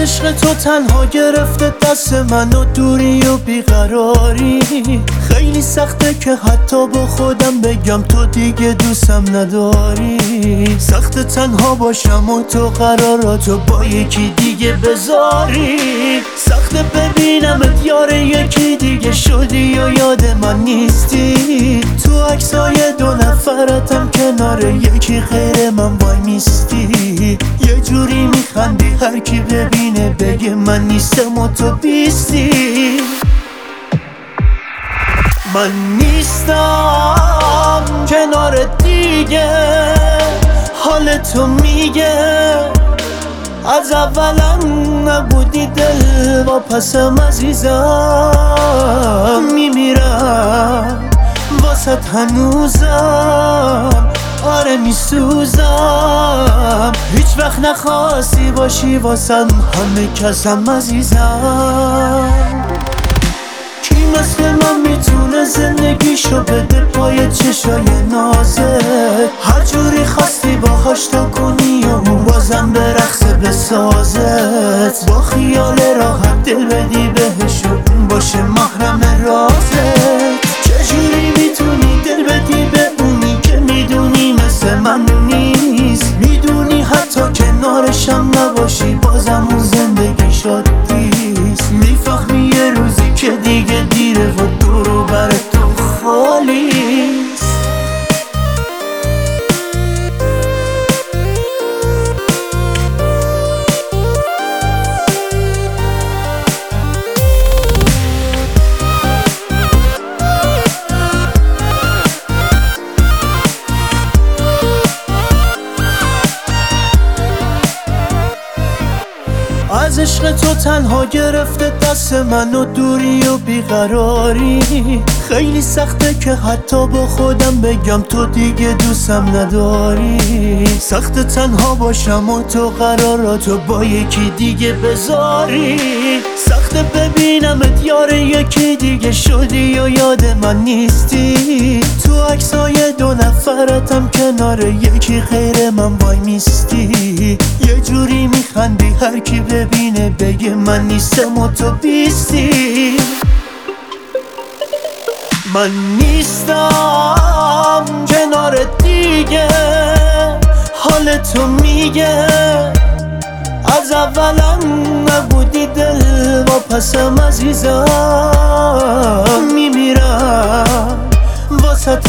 عشق تو تنها گرفته دست من و دوری و بیقراری. خیلی سخته که حتی با خودم بگم تو دیگه دوستم نداری. سخت تنها باشم و تو قراراتو با یکی دیگه بذاری. سخت ببینم یار یکی دیگه شدی و یاد من نیستی. تو عکسای دو نفرتم کنار یکی خیر من وای میستی. جوری میخندی؟ هر کی ببینه بگه من نیستم و تو بیستی. من نیستم کنار دیگه حال تو میگه. از اولم نبودی دل با پسم عزیزم. میمیرم واسه هنوزم. آره میسوزم. هیچ وقت نخواستی باشی واسم همه کسم عزیزم. کی مثل من می‌تونه زندگیشو بده پای چشای نازه؟ هر جوری خواستی باهاش تا کنی و بازم به رقص بسازت با خیال راحت دل بدی من نیست. می‌دونی حتی کنارشم نباشی بازم اون زندگی شادیست می‌فهمی یه روزی که دیگه دیره و دورو بر عشق تو تنها گرفته دست من و دوری و بیقراری. خیلی سخته که حتی با خودم بگم تو دیگه دوستم نداری. سخت تنها باشم و تو قراراتو با یکی دیگه بذاری. سخت ببینم یار یکی دیگه شدی و یاد من نیستی. نفرتم کنار یکی خیر من وای میستی؟ یه جوری میخندی هر کی ببینه بگه من نیستم و تو بیستی. من نیستم کنار دیگه حال تو میگه. از اولم نبودی دل با پسم عزیزم.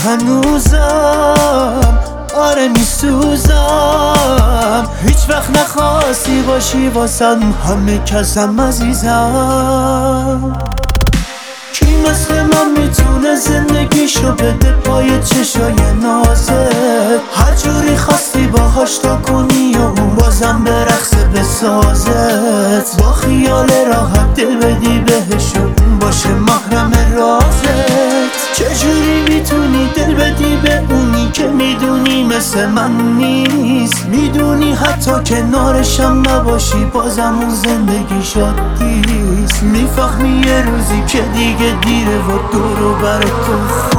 هنوزم. آره میسوزم. هیچ وقت نخواستی باشی واسم همه کسم عزیزم. کی مثل من می‌تونه زندگیشو بده پای چشای نازه هر جوری خواستی باهاش تا کنی و اون بازم به رقص بسازت. با خیال راحت دل بدی بهش اون باشه محرم چجوری می‌تونی دل بدی به اونی که می‌دونی مثل من نیست. می‌دونی حتی کنارشم نباشی بازم اون زندگی شادیست می‌فهمی یه روزی که دیگه دیره و دورو بر تو خالی